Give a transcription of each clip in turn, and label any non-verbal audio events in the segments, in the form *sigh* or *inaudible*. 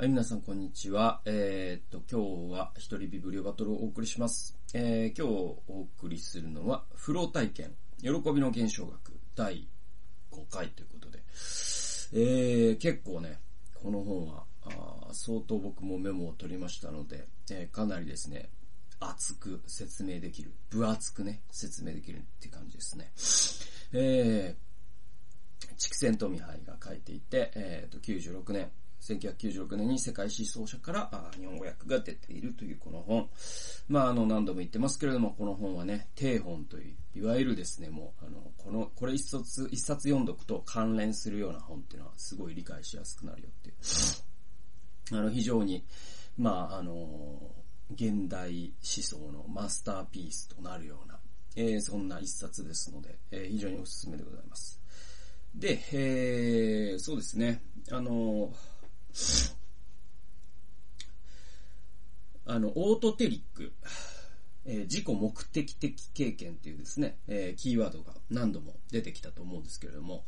はい、皆さんこんにちは。えー、っと、今日は一人ビブリオバトルをお送りします。えー、今日お送りするのは、フロー体験、喜びの現象学、第5回ということで、えー、結構ね、この本は、あ相当僕もメモを取りましたので、えーかなりですね、熱く説明できる、分厚くね、説明できるって感じですね。えー、畜生富杯が書いていて、えー、と96年、1996年に世界思想者から日本語訳が出ているというこの本。まあ、あの、何度も言ってますけれども、この本はね、定本という、いわゆるですね、もう、あの、この、これ一冊、一冊読んどくと関連するような本っていうのはすごい理解しやすくなるよっていう。あの、非常に、まあ、あの、現代思想のマスターピースとなるような、えーそんな一冊ですので、えー非常におすすめでございます。で、えー、そうですね、あの、あの、オートテリック、えー自己目的的経験っていうですね、えーキーワードが何度も出てきたと思うんですけれども、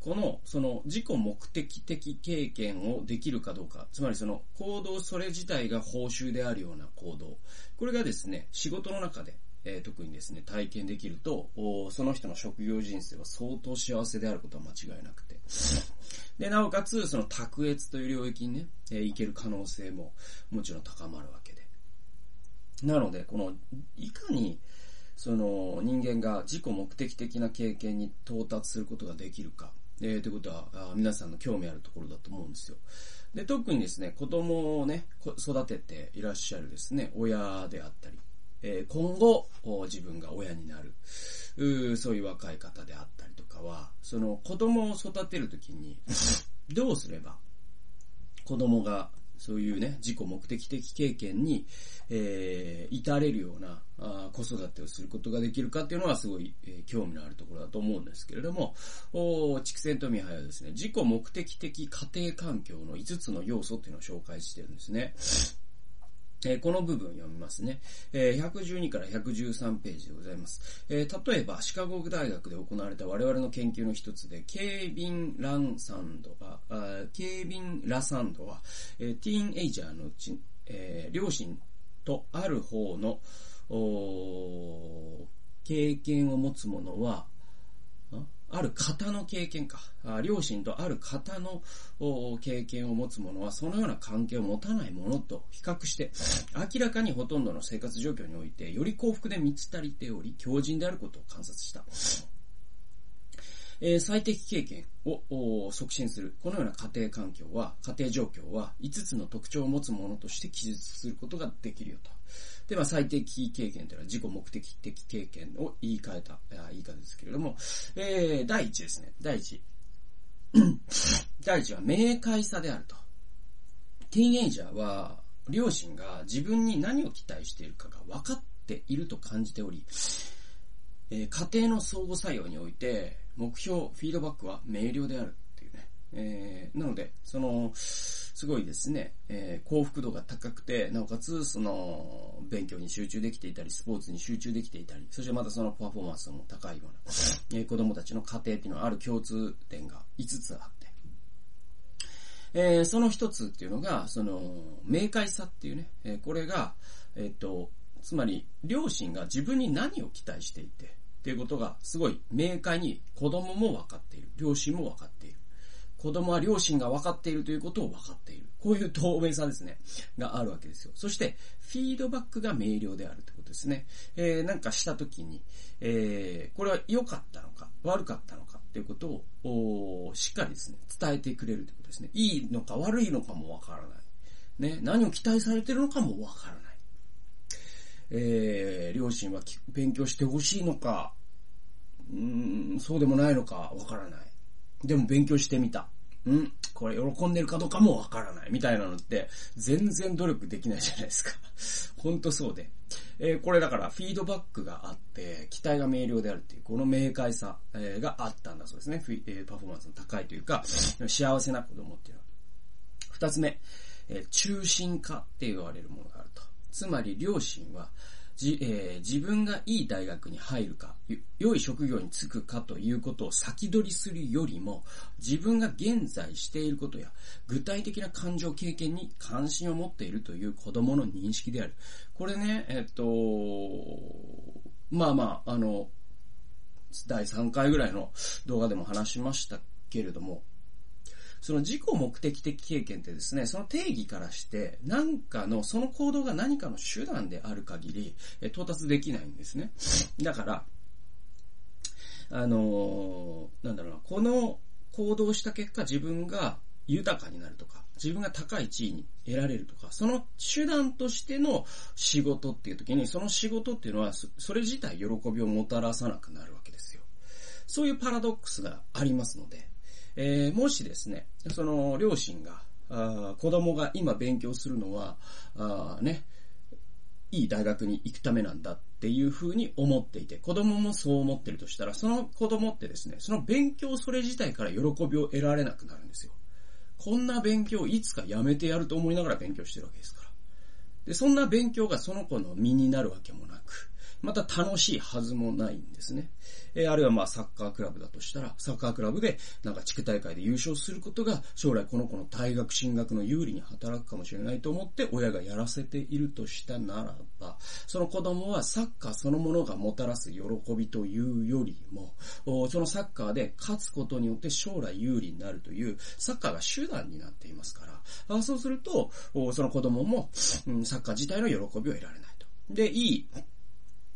この、その自己目的的経験をできるかどうか、つまりその行動それ自体が報酬であるような行動、これがですね、仕事の中で、えー特にですね、体験できると、その人の職業人生は相当幸せであることは間違いなくて。で、なおかつ、その卓越という領域にね、えー行ける可能性ももちろん高まるわけで。なので、この、いかに、その人間が自己目的的な経験に到達することができるか、えー、ということは皆さんの興味あるところだと思うんですよ。で、特にですね、子供をね、育てていらっしゃるですね、親であったり、今後、自分が親になる、そういう若い方であったりとかは、その子供を育てるときに、*laughs* どうすれば、子供がそういうね、自己目的的経験に、えー至れるような子育てをすることができるかっていうのはすごい、えー興味のあるところだと思うんですけれども、お畜生とミハイはですね、自己目的的家庭環境の5つの要素っていうのを紹介してるんですね。えこの部分読みますね。え112から113ページでございます。え例えば、シカゴ大学で行われた我々の研究の一つで、ケービン・ランサンドは、ケービン・ラサンドは、えティーンエイジャーのうち、え両親とある方の、経験を持つ者は、ある方の経験か。両親とある方の経験を持つ者は、そのような関係を持たない者と比較して、明らかにほとんどの生活状況において、より幸福で満ち足りており、強靭であることを観察した。えー最適経験を促進する。このような家庭環境は、家庭状況は、5つの特徴を持つものとして記述することができるよと。で、まあ、最適経験というのは自己目的的経験を言い換えた、あ言い方ですけれども、えー、第一ですね。第一。*clears throat* 第一は明快さであると。ティーンエイジャーは、両親が自分に何を期待しているかが分かっていると感じており、えー家庭の相互作用において、目標、フィードバックは明瞭であるっていうね。えーなので、その、すごいですね、えー幸福度が高くて、なおかつ、その、勉強に集中できていたり、スポーツに集中できていたり、そしてまたそのパフォーマンスも高いような、えー子供たちの家庭っていうのはある共通点が5つあって、えーその一つっていうのが、その、明快さっていうね、えこれが、えっ、と、つまり、両親が自分に何を期待していて、っていうことが、すごい明快に子供も分かっている。両親も分かっている。子供は両親が分かっているということを分かっている。こういう透明さですね、があるわけですよ。そして、フィードバックが明瞭であるということですね。えー、なんかしたときに、えー、これは良かったのか、悪かったのかっていうことを、しっかりですね、伝えてくれるということですね。いいのか悪いのかもわからない。ね、何を期待されてるのかもわからない。えー、両親は勉強してほしいのか、うーん、そうでもないのかわからない。でも勉強してみた。んこれ喜んでるかどうかもわからない。みたいなのって、全然努力できないじゃないですか。*laughs* ほんとそうで。えーこれだからフィードバックがあって、期待が明瞭であるっていう、この明快さ、えーがあったんだそうですね。フィえーパフォーマンスの高いというか、幸せな子供っていうのは。二つ目、えー中心化って言われるものがあると。つまり両親は、じ、えー、自分がいい大学に入るか、良い職業に就くかということを先取りするよりも、自分が現在していることや、具体的な感情経験に関心を持っているという子供の認識である。これね、えっと、まあまあ、あの、第3回ぐらいの動画でも話しましたけれども、その自己目的的経験ってですね、その定義からして、何かの、その行動が何かの手段である限り、え到達できないんですね。だから、あのー、なんだろうな、この行動した結果自分が豊かになるとか、自分が高い地位に得られるとか、その手段としての仕事っていう時に、その仕事っていうのは、それ自体喜びをもたらさなくなるわけですよ。そういうパラドックスがありますので、えー、もしですね、その両親が、あ子供が今勉強するのは、あね、いい大学に行くためなんだっていうふうに思っていて、子供もそう思ってるとしたら、その子供ってですね、その勉強それ自体から喜びを得られなくなるんですよ。こんな勉強いつかやめてやると思いながら勉強してるわけですから。で、そんな勉強がその子の身になるわけもなく、また楽しいはずもないんですね。え、あるいはまあサッカークラブだとしたら、サッカークラブでなんか地区大会で優勝することが将来この子の退学進学の有利に働くかもしれないと思って親がやらせているとしたならば、その子供はサッカーそのものがもたらす喜びというよりも、そのサッカーで勝つことによって将来有利になるというサッカーが手段になっていますから、そうすると、その子供も、サッカー自体の喜びを得られないと。で、いい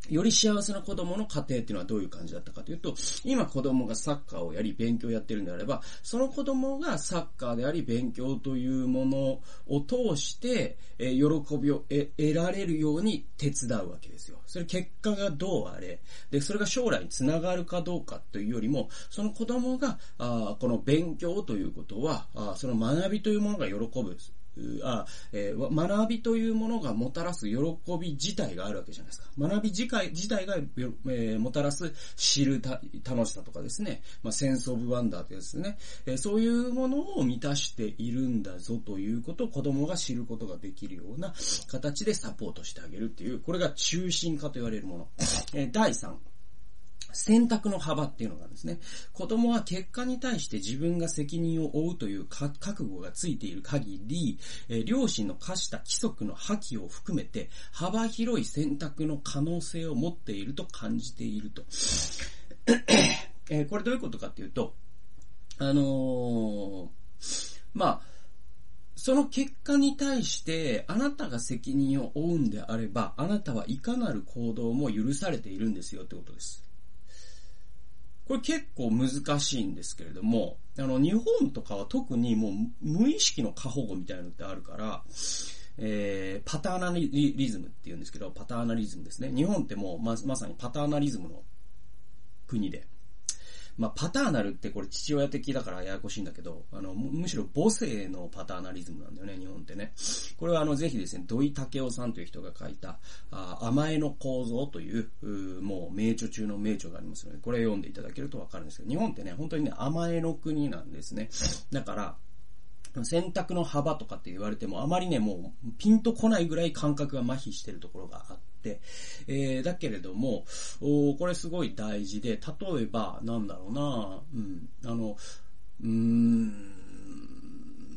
より幸せな子供の家庭っていうのはどういう感じだったかというと、今子供がサッカーをやり勉強をやってるんであれば、その子供がサッカーであり勉強というものを通して、え喜びを得られるように手伝うわけですよ。それ結果がどうあれ、で、それが将来につながるかどうかというよりも、その子供が、あこの勉強ということは、あその学びというものが喜ぶ。あ、えー、学びというものがもたらす喜び自体があるわけじゃないですか。学び自体自体が、えー、もたらす知るた楽しさとかですね、まあ、センスオブワンダーとですね、えー、そういうものを満たしているんだぞということを子供が知ることができるような形でサポートしてあげるっていう、これが中心化と言われるもの。えー、第3、選択の幅っていうのがあるんですね。子供は結果に対して自分が責任を負うという覚悟がついている限り、え、両親の課した規則の破棄を含めて幅広い選択の可能性を持っていると感じていると。え、これどういうことかっていうと、あのー、まあ、その結果に対してあなたが責任を負うんであれば、あなたはいかなる行動も許されているんですよってことです。これ結構難しいんですけれども、あの、日本とかは特にもう無意識の過保護みたいなのってあるから、えー、パターナリズムって言うんですけど、パターナリズムですね。日本ってもうま、まさにパターナリズムの国で、まあ、パターナルってこれ父親的だからややこしいんだけど、あの、むしろ母性のパターナリズムなんだよね、日本ってね。これはあの、ぜひですね、土井武雄さんという人が書いた、あ甘えの構造というう、もう名著中の名著がありますので、これ読んでいただけるとわかるんですけど、日本ってね、本当にね、甘えの国なんですね。だから、選択の幅とかって言われても、あまりね、もう、ピンとこないぐらい感覚が麻痺してるところがあって、えー、だけれども、おこれすごい大事で、例えば、なんだろうな、うん、あの、うーん、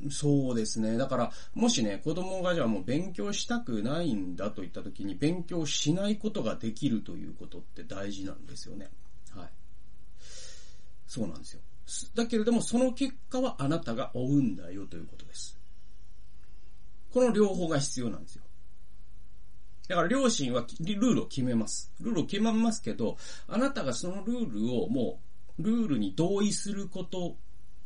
そうですね。だから、もしね、子供がじゃあもう勉強したくないんだと言った時に、勉強しないことができるということって大事なんですよね。はい。そうなんですよ。だけれども、その結果はあなたが負うんだよということです。この両方が必要なんですよ。だから両親はルールを決めます。ルールを決めますけど、あなたがそのルールをもう、ルールに同意すること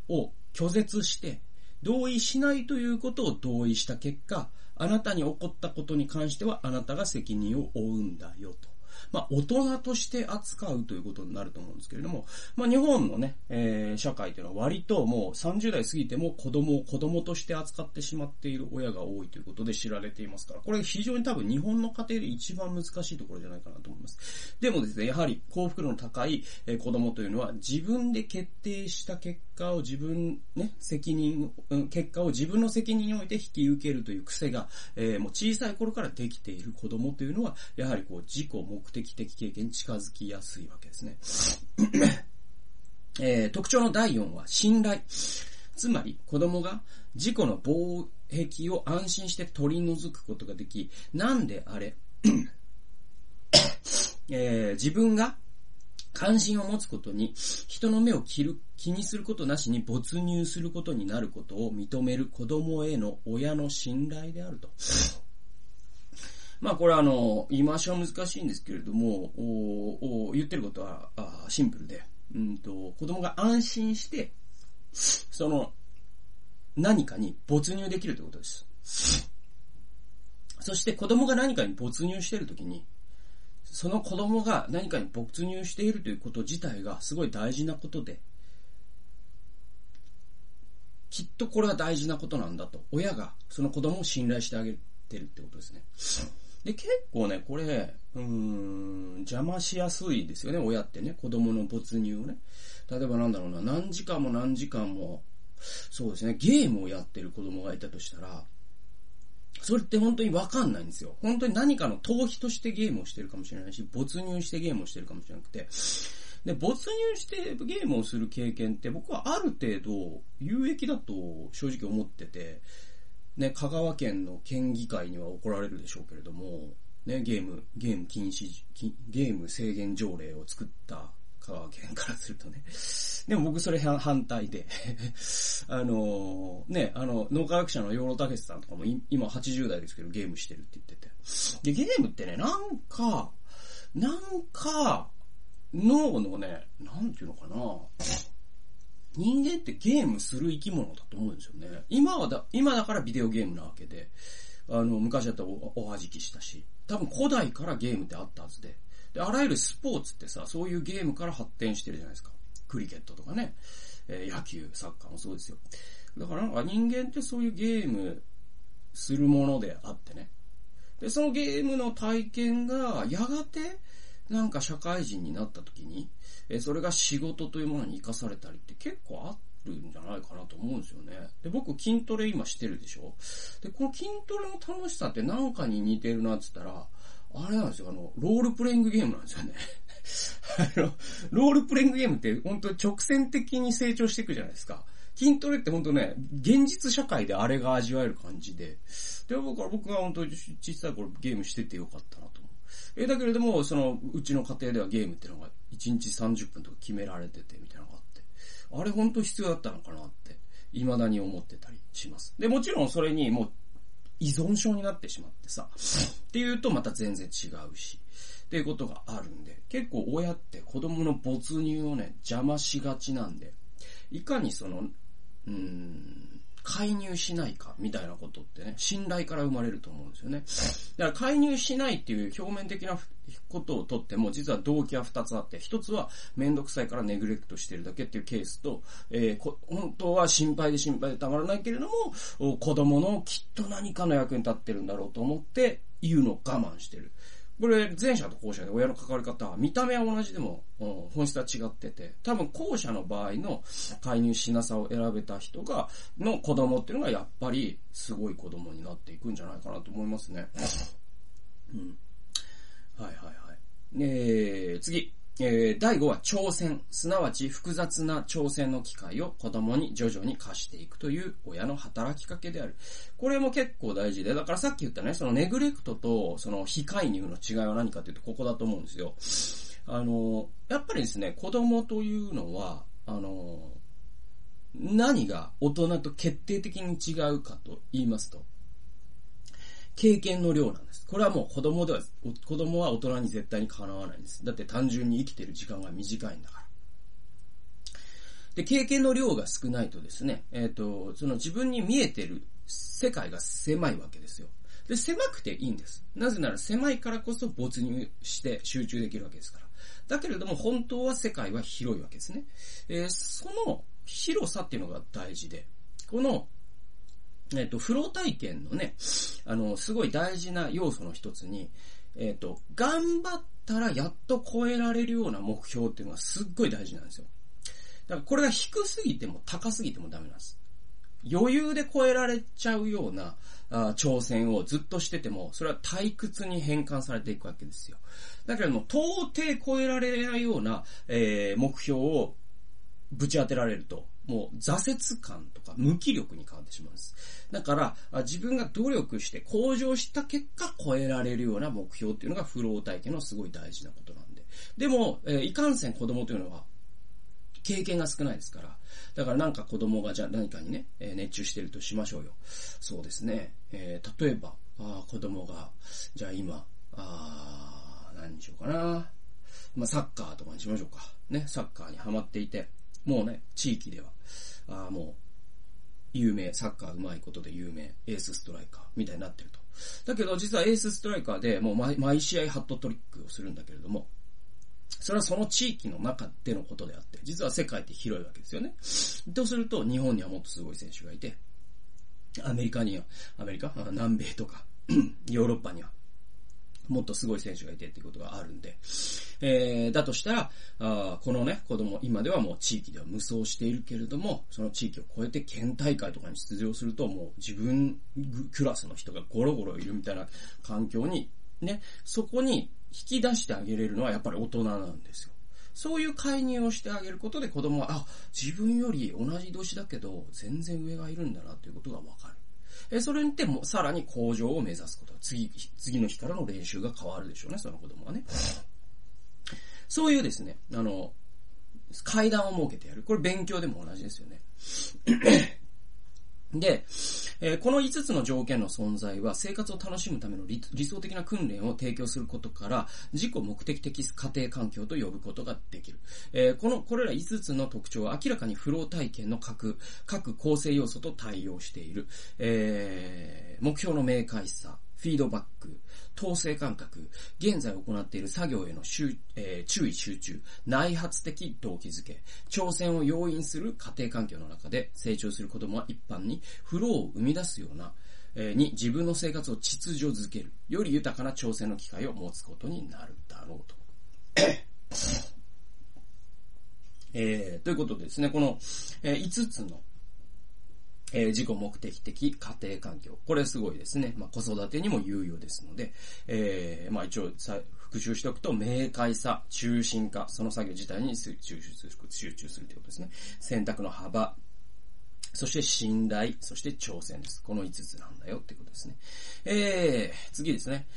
を拒絶して、同意しないということを同意した結果、あなたに起こったことに関してはあなたが責任を負うんだよと。まあ、大人として扱うということになると思うんですけれども、まあ、日本のね、えー、社会というのは割ともう30代過ぎても子供を子供として扱ってしまっている親が多いということで知られていますから、これ非常に多分日本の家庭で一番難しいところじゃないかなと思います。でもですね、やはり幸福度の高い子供というのは自分で決定した結果を自分、ね、責任、結果を自分の責任において引き受けるという癖が、えー、もう小さい頃からできている子供というのは、やはりこう、自己目的的経験に近づきやすいわけですね。えー、特徴の第4は、信頼。つまり、子供が自己の防壁を安心して取り除くことができ、なんであれ、えー、自分が関心を持つことに、人の目を切る、気にすることなしに没入することになることを認める子供への親の信頼であると。*laughs* まあこれはあの、言い回しは難しいんですけれども、おお言ってることはあシンプルで、うんと、子供が安心して、その、何かに没入できるということです。そして子供が何かに没入しているときに、その子供が何かに没入しているということ自体がすごい大事なことで、きっとこれは大事なことなんだと、親がその子供を信頼してあげてるってことですね。で、結構ね、これ、うん、邪魔しやすいですよね、親ってね、子供の没入をね。例えばなんだろうな、何時間も何時間も、そうですね、ゲームをやってる子供がいたとしたら、それって本当にわかんないんですよ。本当に何かの逃避としてゲームをしてるかもしれないし、没入してゲームをしてるかもしれなくて、で、没入してゲームをする経験って僕はある程度有益だと正直思ってて、ね、香川県の県議会には怒られるでしょうけれども、ね、ゲーム、ゲーム禁止、ゲーム制限条例を作った香川県からするとね。でも僕それ反対で *laughs* あのー、ね、あの、脳科学者の養老武さんとかも今80代ですけどゲームしてるって言ってて。で、ゲームってね、なんか、なんか、脳のね、なんていうのかな人間ってゲームする生き物だと思うんですよね。今はだ、今だからビデオゲームなわけで、あの、昔だったらおおはじきしたし、多分古代からゲームってあったはずで、で、あらゆるスポーツってさ、そういうゲームから発展してるじゃないですか。クリケットとかね、えー、野球、サッカーもそうですよ。だからなんか人間ってそういうゲームするものであってね。で、そのゲームの体験がやがてなんか社会人になった時に、えそれが仕事というものに活かされたりって結構あるんじゃないかなと思うんですよね。で、僕筋トレ今してるでしょ？で、この筋トレの楽しさって何かに似てるなって言ったら、あれなんですよ、あの、ロールプレイングゲームなんですよね。*laughs* あの、ロールプレイングゲームって本当直線的に成長していくじゃないですか。筋トレって本当ね、現実社会であれが味わえる感じで。で、僕は僕が本当に小さい頃ゲームしててよかったなと思う。えだけれども、その、うちの家庭ではゲームってのが1日30分とか決められててみたいなのがあって、あれ本当必要だったのかなって、未だに思ってたりします。で、もちろんそれにもう依存症になってしまってさ、っていうとまた全然違うし、っていうことがあるんで、結構親って子供の没入をね、邪魔しがちなんで、いかにその、うーん、介入しないかみたいなことってね、信頼から生まれると思うんですよね。だから介入しないっていう表面的なことをとっても、実は動機は二つあって、一つはめんどくさいからネグレクトしてるだけっていうケースと、えー、本当は心配で心配でたまらないけれども、子供のきっと何かの役に立ってるんだろうと思って言うのを我慢してる。これ、前者と後者で親の関わり方は、見た目は同じでも、本質は違ってて、多分後者の場合の介入しなさを選べた人が、の子供っていうのがやっぱり、すごい子供になっていくんじゃないかなと思いますね。うん。はいはいはい。えー、次。えー、第5は挑戦、すなわち複雑な挑戦の機会を子供に徐々に貸していくという親の働きかけである。これも結構大事で、だからさっき言ったね、そのネグレクトとその非介入の違いは何かというとここだと思うんですよ。あの、やっぱりですね、子供というのは、あの、何が大人と決定的に違うかと言いますと、経験の量なんです。これはもう子供では、子供は大人に絶対にかなわないんです。だって単純に生きてる時間が短いんだから。で、経験の量が少ないとですね、えっ、ー、と、その自分に見えてる世界が狭いわけですよ。で、狭くていいんです。なぜなら狭いからこそ没入して集中できるわけですから。だけれども本当は世界は広いわけですね。えー、その広さっていうのが大事で、このえっ、と、フロー体験のね、あの、すごい大事な要素の一つに、えっ、と、頑張ったらやっと超えられるような目標っていうのがすっごい大事なんですよ。だからこれが低すぎても高すぎてもダメなんです。余裕で超えられちゃうようなあ挑戦をずっとしてても、それは退屈に変換されていくわけですよ。だけども、到底超えられないような、えー、目標をぶち当てられると、もう挫折感とか無気力に変わってしまうんです。だから、自分が努力して向上した結果超えられるような目標っていうのがフロー体験のすごい大事なことなんで。でも、えー、いかんせん子供というのは経験が少ないですから。だからなんか子供がじゃあ何かにね、えー、熱中してるとしましょうよ。そうですね。えー、例えば、あ子供が、じゃあ今、あ何にしようかな。まあ、サッカーとかにしましょうか。ね、サッカーにハマっていて、もうね、地域では、あもう、有名、サッカー上手いことで有名、エースストライカーみたいになってると。だけど実はエースストライカーでもう毎毎試合ハットトリックをするんだけれども、それはその地域の中でのことであって、実は世界って広いわけですよね。とすると、日本にはもっとすごい選手がいて、アメリカには、アメリカ？南米とか、*clears throat* ヨーロッパには、もっとすごい選手がいてっていうことがあるんで、えー、だとしたら、あこのね、子供、今ではもう地域では無双しているけれども、その地域を超えて県大会とかに出場すると、もう自分クラスの人がゴロゴロいるみたいな環境に、ね、そこに引き出してあげれるのはやっぱり大人なんですよ。そういう介入をしてあげることで子供は、あ、自分より同じ年だけど、全然上がいるんだなということがわかる。え、それにても、さらに向上を目指すこと。次、次の日からの練習が変わるでしょうね、その子供はね。そういうですね、あの、階段を設けてやる。これ勉強でも同じですよね。で、えー、この5つの条件の存在は生活を楽しむための理想的な訓練を提供することから、自己目的的家庭環境と呼ぶことができる。えー、この、これら5つの特徴は明らかにフロー体験の各、各構成要素と対応している。えー、目標の明快さ、フィードバック、統制感覚、現在行っている作業への、えー、注意集中、内発的動機づけ、挑戦を要因する家庭環境の中で成長する子供は一般にフローを生み出すような、えー、に自分の生活を秩序づける、より豊かな挑戦の機会を持つことになるだろうと。えー、ということでですね、この、えー、5つのえー、自己目的的家庭環境。これすごいですね。まあ、子育てにも有用ですので、えー、まあ、一応さ、復習しておくと、明快さ、中心化、その作業自体に集中する、集中するということですね。選択の幅、そして信頼、そして挑戦です。この5つなんだよってことですね。えー、次ですね。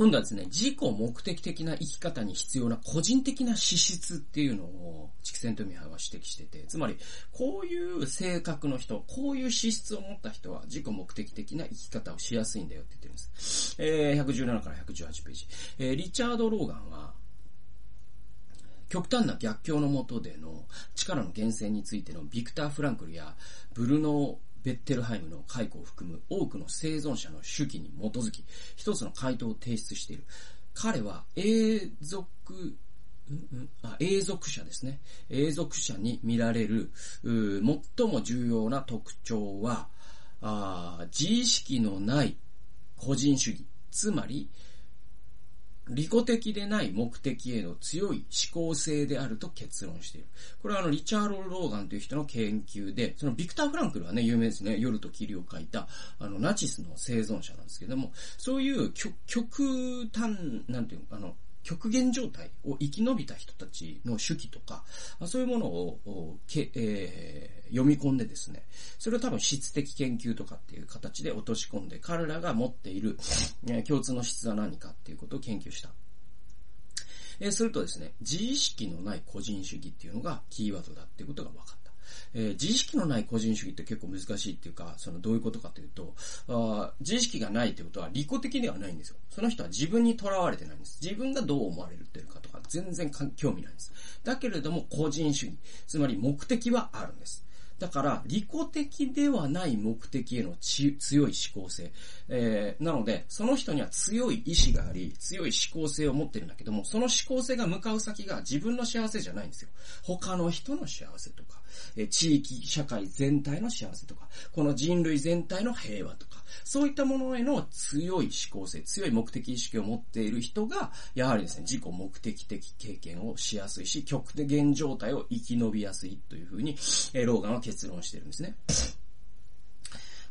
今度はですね、自己目的的な生き方に必要な個人的な資質っていうのを、畜生とミハは指摘してて、つまり、こういう性格の人、こういう資質を持った人は自己目的的な生き方をしやすいんだよって言ってるんです。えー、117から118ページ。えー、リチャード・ローガンは、極端な逆境のもとでの力の源泉についてのビクター・フランクルやブルノーベッテルハイムの解雇を含む多くの生存者の手記に基づき、一つの回答を提出している。彼は永続、うんあ永続者ですね。永続者に見られる、最も重要な特徴は、あ自意識のない個人主義。つまり、利己的でない目的への強い思考性であると結論している。これはあの、リチャード・ローガンという人の研究で、そのビクター・フランクルはね、有名ですね。夜と霧を書いた、あの、ナチスの生存者なんですけども、そういう極端、なんていうか、あの、極限状態を生き延びた人たちの手記とか、そういうものをけ、えー、読み込んでですね、それを多分質的研究とかっていう形で落とし込んで、彼らが持っている、え共通の質は何かっていうことを研究した。えー、するとですね、自意識のない個人主義っていうのがキーワードだっていうことが分かった。えー、自意識のない個人主義って結構難しいっていうか、そのどういうことかというと、あ自意識がないってことは利己的ではないんですよ。その人は自分に囚われてないんです。自分がどう思われるっていうかとか全然興味ないんです。だけれども個人主義、つまり目的はあるんです。だから、利己的ではない目的への強い思考性。えー、なので、その人には強い意志があり、強い思考性を持ってるんだけども、その思考性が向かう先が自分の幸せじゃないんですよ。他の人の幸せと、え、地域、社会全体の幸せとか、この人類全体の平和とか、そういったものへの強い思考性、強い目的意識を持っている人が、やはりですね、自己目的的経験をしやすいし、極限状態を生き延びやすいというふうに、えローガンは結論してるんですね。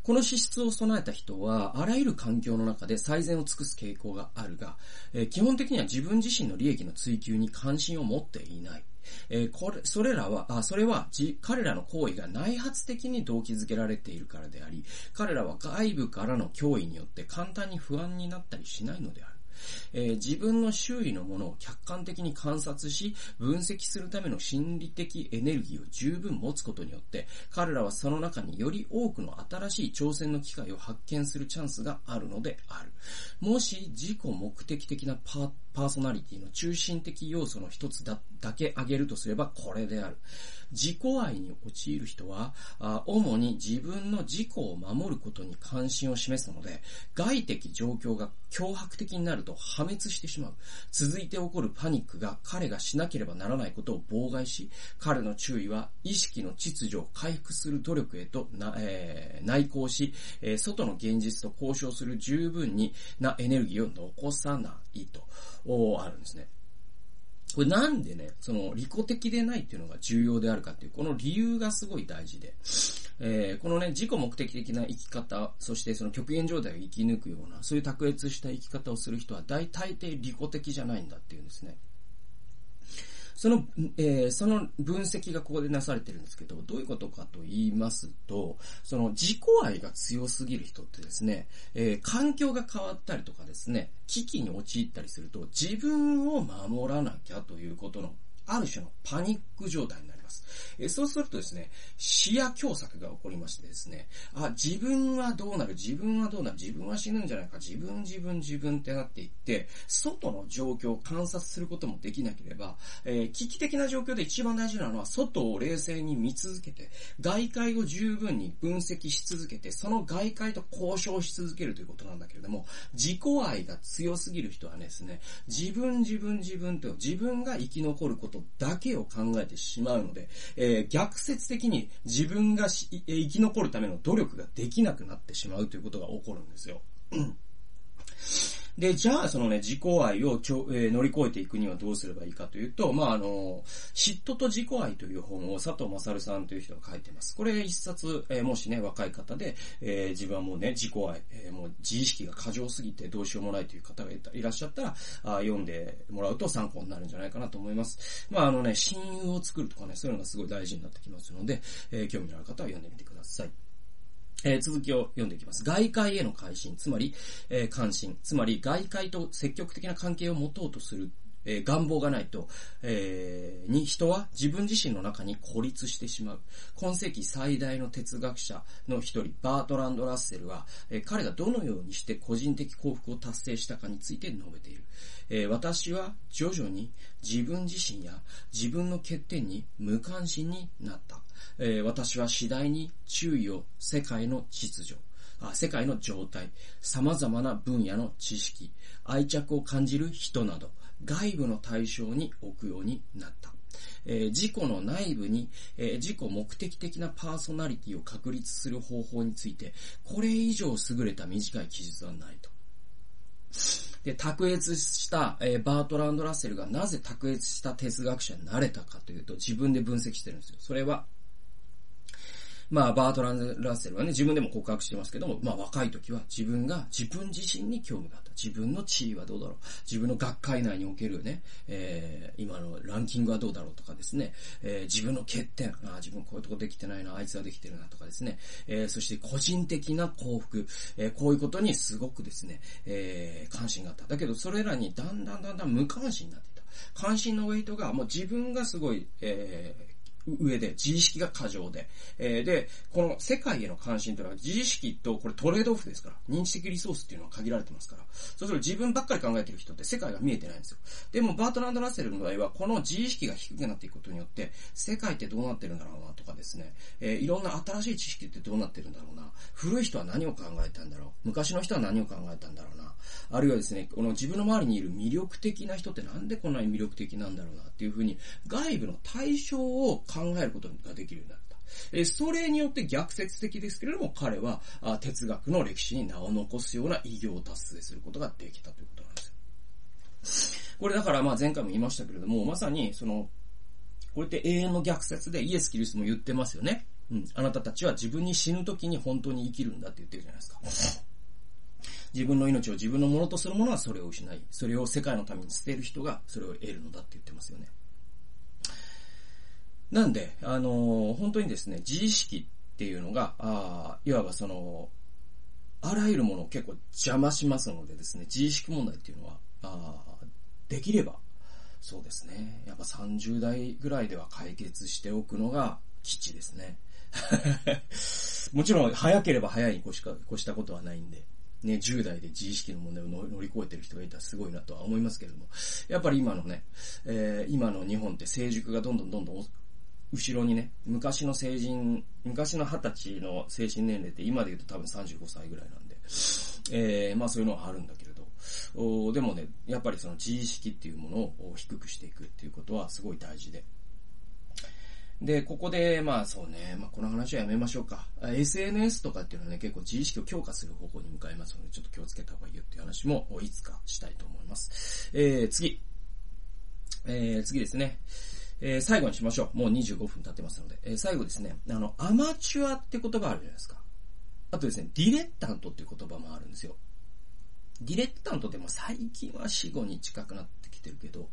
この資質を備えた人は、あらゆる環境の中で最善を尽くす傾向があるが、え基本的には自分自身の利益の追求に関心を持っていない。えー、これ、それらは、あ、それは、じ、彼らの行為が内発的に動機づけられているからであり、彼らは外部からの脅威によって簡単に不安になったりしないのである。えー、自分の周囲のものを客観的に観察し、分析するための心理的エネルギーを十分持つことによって、彼らはその中により多くの新しい挑戦の機会を発見するチャンスがあるのである。もし自己目的的なパーパーソナリティの中心的要素の一つだだけ挙げるとすればこれである。自己愛に陥る人は、主に自分の自己を守ることに関心を示すので、外的状況が脅迫的になると破滅してしまう。続いて起こるパニックが彼がしなければならないことを妨害し、彼の注意は意識の秩序を回復する努力へとな、えー、内向し、えー、外の現実と交渉する十分になエネルギーを残さないと、あるんですね。これなんでね、その利己的でないっていうのが重要であるかっていう、この理由がすごい大事で、えー、このね、自己目的的な生き方、そしてその極限状態を生き抜くような、そういう卓越した生き方をする人は大体利己的じゃないんだっていうんですね。その、えー、その分析がここでなされてるんですけど、どういうことかと言いますと、その自己愛が強すぎる人ってですね、えー、環境が変わったりとかですね、危機に陥ったりすると、自分を守らなきゃということの、ある種のパニック状態になります。ます。えそうするとですね、視野狭窄が起こりましてですね、あ、自分はどうなる自分はどうなる自分は死ぬんじゃないか自分自分自分ってなっていって、外の状況を観察することもできなければ、えー、危機的な状況で一番大事なのは、外を冷静に見続けて、外界を十分に分析し続けて、その外界と交渉し続けるということなんだけれども、自己愛が強すぎる人はですね、自分自分自分と自分が生き残ることだけを考えてしまうので、で、えー、逆説的に自分が生き残るための努力ができなくなってしまうということが起こるんですよ。で、じゃあそのね、自己愛をちょ、えー、乗り越えていくにはどうすればいいかというと、まあ、あの、嫉妬と自己愛という本を佐藤勝さんという人が書いてます。これ一冊、えー、もしね、若い方で、えー、自分はもうね、自己愛、えー、もう自意識が過剰すぎてどうしようもないという方がいらっしゃったら、あ読んでもらうと参考になるんじゃないかなと思います。まあ、あのね、親友を作るとかね、そういうのがすごい大事になってきますので、えー、興味のある方は読んでみてください。えー、続きを読んでいきます。外界への関心、つまり、えー、関心、つまり外界と積極的な関係を持とうとする、えー、願望がないと、えに人は自分自身の中に孤立してしまう。今世紀最大の哲学者の一人、バートランド・ラッセルは、え彼がどのようにして個人的幸福を達成したかについて述べている。え私は徐々に自分自身や自分の欠点に無関心になった。えー、私は次第に注意を世界の秩序、あ世界の状態、様々な分野の知識、愛着を感じる人など、外部の対象に置くようになった。えー、自己の内部に、えー、自己目的的なパーソナリティを確立する方法について、これ以上優れた短い記述はないと。で、卓越した、えー、バートランド・ラッセルがなぜ卓越した哲学者になれたかというと、自分で分析してるんですよ。それは、まあ、バートランド・ラッセルはね、自分でも告白してますけども、まあ、若い時は自分が自分自身に興味があった。自分の地位はどうだろう。自分の学会内におけるね、えー、今のランキングはどうだろうとかですね、えー、自分の欠点、あ自分こういうとこできてないな、あいつはできてるなとかですね、えー、そして個人的な幸福、えー、こういうことにすごくですね、えー、関心があった。だけど、それらにだんだんだんだん無関心になっていた。関心のウェイトがもう自分がすごい、えー、上で、自意識が過剰で、えー、で、この世界への関心というのは自意識とこれトレードオフですから、認知的リソースっていうのは限られてますから、そうすると自分ばっかり考えてる人って世界が見えてないんですよ。でも、バートランド・ラッセルの場合は、この自意識が低くなっていくことによって、世界ってどうなってるんだろうなとかですね、えー、いろんな新しい知識ってどうなってるんだろうな、古い人は何を考えたんだろう、昔の人は何を考えたんだろうな、あるいはですね、この自分の周りにいる魅力的な人ってなんでこんなに魅力的なんだろうなっていうふうに、外部の対象を考考えることができるようになった。えそれによって逆説的ですけれども、彼はあ哲学の歴史に名を残すような偉業を達成することができたということなんですよ。これだからまあ前回も言いましたけれども、まさにその、これって永遠の逆説でイエス・キリストも言ってますよね。うん。あなたたちは自分に死ぬ時に本当に生きるんだって言ってるじゃないですか。自分の命を自分のものとする者はそれを失い、それを世界のために捨てる人がそれを得るのだって言ってますよね。なんで、あのー、本当にですね、自意識っていうのが、あいわばその、あらゆるものを結構邪魔しますのでですね、自意識問題っていうのは、あできれば、そうですね、やっぱ30代ぐらいでは解決しておくのが基地ですね。*laughs* もちろん、早ければ早いに越しか越したことはないんで、ね、10代で自意識の問題を乗り越えてる人がいたらすごいなとは思いますけれども、やっぱり今のね、えー、今の日本って成熟がどんどんどんどん後ろにね、昔の成人、昔の20歳の精神年齢って今で言うと多分35歳ぐらいなんで、えー、まあそういうのはあるんだけれど、おでもね、やっぱりその自意識っていうものを低くしていくっていうことはすごい大事で。で、ここで、まあそうね、まあこの話はやめましょうか。SNS とかっていうのはね、結構自意識を強化する方向に向かいますので、ちょっと気をつけた方がいいよっていう話もいつかしたいと思います。えー、次。えー、次ですね。えー、最後にしましょう。もう25分経ってますので。えー、最後ですね。あの、アマチュアって言葉あるじゃないですか。あとですね、ディレッタントっていう言葉もあるんですよ。ディレッタントっても最近は死後に近くなってきてるけど、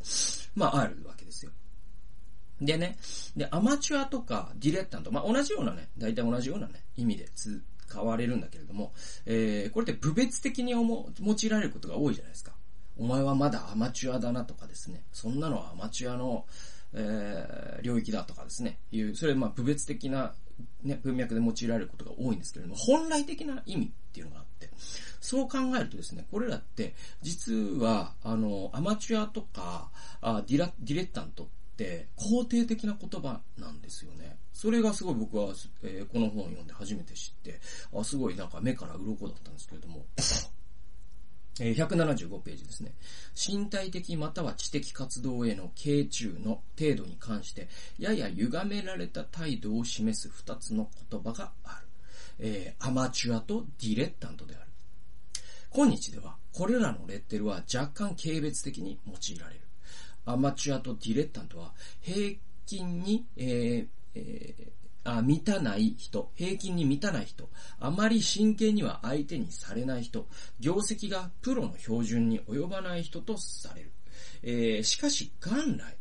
まああるわけですよ。でね、で、アマチュアとかディレッタント、まあ同じようなね、大体同じようなね、意味で使われるんだけれども、えー、これって部別的に思用いられることが多いじゃないですか。お前はまだアマチュアだなとかですね、そんなのはアマチュアの、えー、領域だとかですね、いう、それまあ、部別的な、ね、文脈で用いられることが多いんですけれども、本来的な意味っていうのがあって、そう考えるとですね、これらって、実は、あの、アマチュアとか、あディラ、ディレッタントって肯定的な言葉なんですよね。それがすごい僕は、えー、この本を読んで初めて知って、あ、すごいなんか目から鱗だったんですけれども、175ページですね。身体的または知的活動への傾注の程度に関して、やや歪められた態度を示す二つの言葉がある。えー、アマチュアとディレッタントである。今日では、これらのレッテルは若干軽蔑的に用いられる。アマチュアとディレッタントは、平均に、えーえー、あ満たない人、平均に満たない人、あまり真剣には相手にされない人、業績がプロの標準に及ばない人とされる。えー、しかし元来、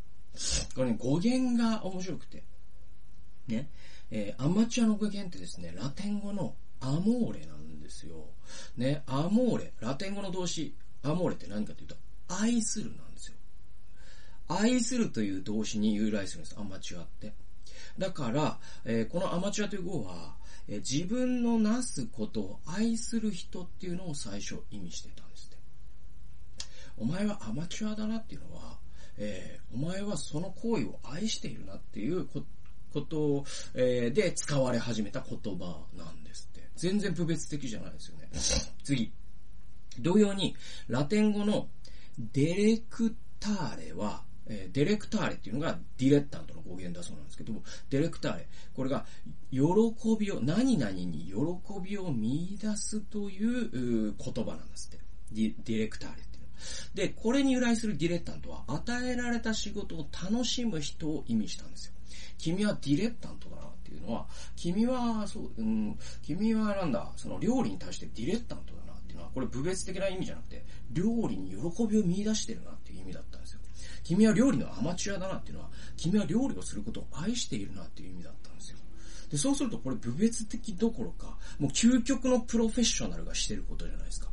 これね、語源が面白くて、ね、えー、アマチュアの語源ってですね、ラテン語のアモーレなんですよ。ね、アモーレ、ラテン語の動詞、アモーレって何かというと、愛するなんですよ。愛するという動詞に由来するんです、アマチュアって。だから、えー、このアマチュアという語は、えー、自分のなすことを愛する人っていうのを最初意味してたんですって。お前はアマチュアだなっていうのは、えー、お前はその行為を愛しているなっていうことを、えー、で使われ始めた言葉なんですって。全然部別的じゃないですよね。*laughs* 次。同様に、ラテン語のデレクターレは、えー、ディレクターレっていうのがディレッタントの語源だそうなんですけども、ディレクターレ。これが、喜びを、何々に喜びを見出すという言葉なんですって。ディディレクターレっていうの。で、これに由来するディレッタントは、与えられた仕事を楽しむ人を意味したんですよ。君はディレッタントだなっていうのは、君は、そう、うん、君はなんだ、その料理に対してディレッタントだなっていうのは、これ部別的な意味じゃなくて、料理に喜びを見出してるなっていう意味だったんですよ。君は料理のアマチュアだなっていうのは、君は料理をすることを愛しているなっていう意味だったんですよ。で、そうするとこれ部別的どころか、もう究極のプロフェッショナルがしてることじゃないですか。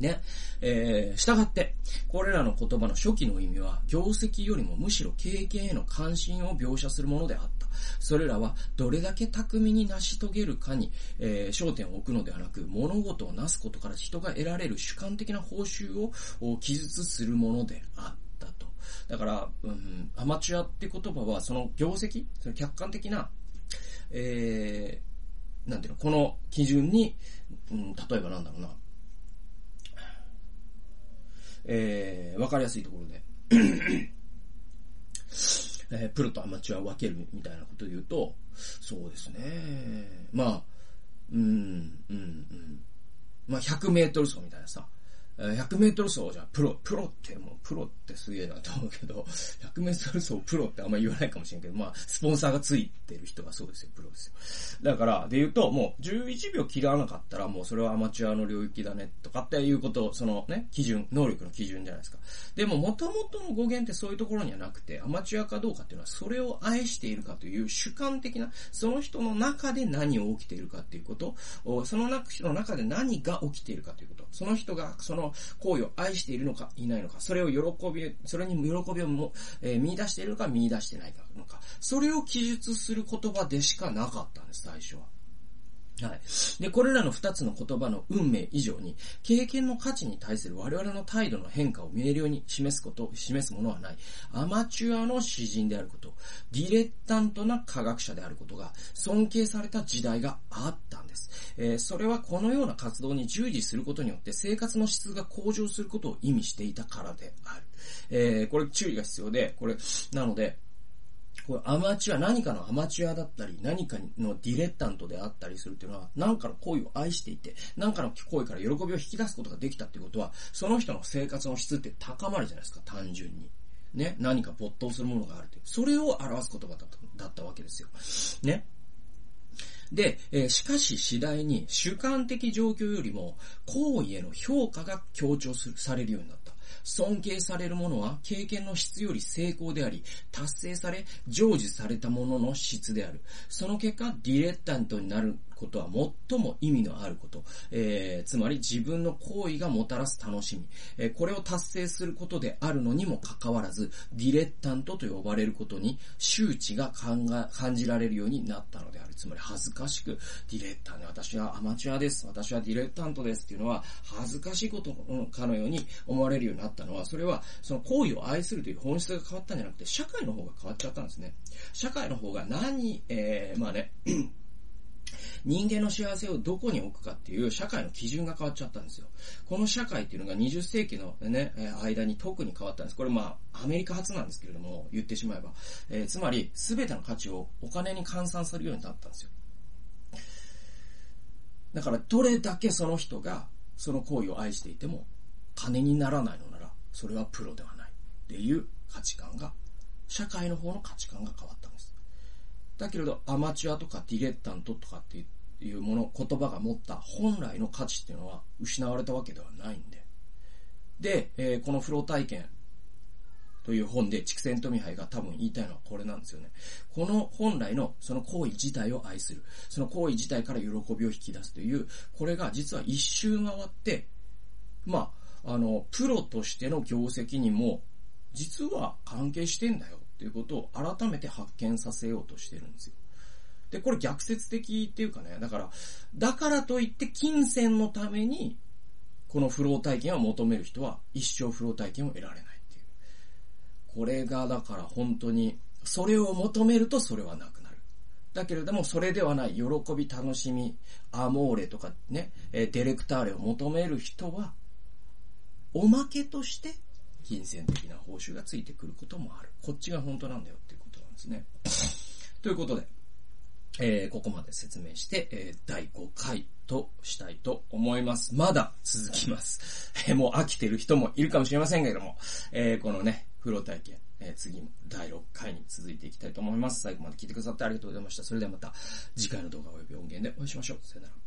ね。えー、従って、これらの言葉の初期の意味は、業績よりもむしろ経験への関心を描写するものであった。それらは、どれだけ巧みに成し遂げるかに、えー、焦点を置くのではなく、物事をなすことから人が得られる主観的な報酬を記述するものであった。だから、うん、アマチュアって言葉は、その業績、その客観的な、えー、なんていうの、この基準に、うん、例えばなんだろうな、えー、わかりやすいところで。えー、プロとアマチュアを分けるみたいなことで言うと、そうですね。まあ、うん、うん、うん。まあ、100メートル走みたいなさ、100メートル走じゃプロ、プロってもうプロってすげえなと思うけど、100メートル走プロってあんま言わないかもしれんけど、まあ、スポンサーがついてる人がそうですよ、プロですよ。だから、で言うと、もう11秒切らなかったらもうそれはアマチュアの領域だねとかっていうこと、そのね、基準、能力の基準じゃないですか。でも、元々の語源ってそういうところにはなくて、アマチュアかどうかっていうのは、それを愛しているかという主観的な、その人の中で何を起きているかっていうこと、その人の中で何が起きているかということ、その人がそのの行為を愛しているのかいないのか、それを喜び、それに喜びをも、えー、見出しているか見出してないのか、それを記述する言葉でしかなかったんです、最初は。はい。で、これらの二つの言葉の運命以上に、経験の価値に対する我々の態度の変化を明瞭に示すこと、示すものはない。アマチュアの詩人であること、ディレッタントな科学者であることが尊敬された時代があったんです。えー、それはこのような活動に従事することによって生活の質が向上することを意味していたからである。えー、これ注意が必要で、これ、なので、これアマチュア、何かのアマチュアだったり、何かのディレッタントであったりするっていうのは、何かの行為を愛していて、何かの行為から喜びを引き出すことができたっていうことは、その人の生活の質って高まるじゃないですか、単純に。ね、何か没頭するものがあるという。それを表す言葉だっただったわけですよ。ね。で、えー、しかし次第に主観的状況よりも行為への評価が強調するされるようになった。尊敬されるものは経験の質より成功であり、達成され、成就されたものの質である。その結果、ディレッタントになることは最も意味のあること。えー、つまり自分の行為がもたらす楽しみ。えー、これを達成することであるのにもかかわらず、ディレッタントと呼ばれることに周知が感じられるようになったのである。つまり恥ずかしく、ディレッタント、私はアマチュアです。私はディレッタントですっていうのは、恥ずかしいことかのように思われるようになったのは、それは、その行為を愛するという本質が変わったんじゃなくて、社会の方が変わっちゃったんですね。社会の方が何、えー、まあね、人間の幸せをどこに置くかっていう社会の基準が変わっちゃったんですよ。この社会っていうのが20世紀のね、間に特に変わったんです。これまあ、アメリカ発なんですけれども、言ってしまえば。えー、つまり、すべての価値をお金に換算するようになったんですよ。だから、どれだけその人が、その行為を愛していても、金にならないのなら、それはプロではない。っていう価値観が、社会の方の価値観が変わった。だけれど、アマチュアとかディレッタントとかっていうもの、言葉が持った本来の価値っていうのは失われたわけではないんで。で、えー、このフロー体験という本で、畜生富杯が多分言いたいのはこれなんですよね。この本来のその行為自体を愛する。その行為自体から喜びを引き出すという、これが実は一周回って、まあ、あの、プロとしての業績にも、実は関係してんだよっていうことを改めて発見させようとしてるんですよ。で、これ逆説的っていうかね、だから、だからといって金銭のために、このフロー体験を求める人は一生フロー体験を得られないっていう。これがだから本当に、それを求めるとそれはなくなる。だけれども、それではない、喜び、楽しみ、アモーレとかね、ディレクターレを求める人は、おまけとして金銭的な報酬がついてくることもある。こっちが本当なんだよっていうことなんですね。ということで、えー、ここまで説明して、えー、第5回としたいと思います。まだ続きます。えー、もう飽きてる人もいるかもしれませんけれども、えー、このね、風呂体験、えー、次も第6回に続いていきたいと思います。最後まで聞いてくださってありがとうございました。それではまた次回の動画及び音源でお会いしましょう。さよなら。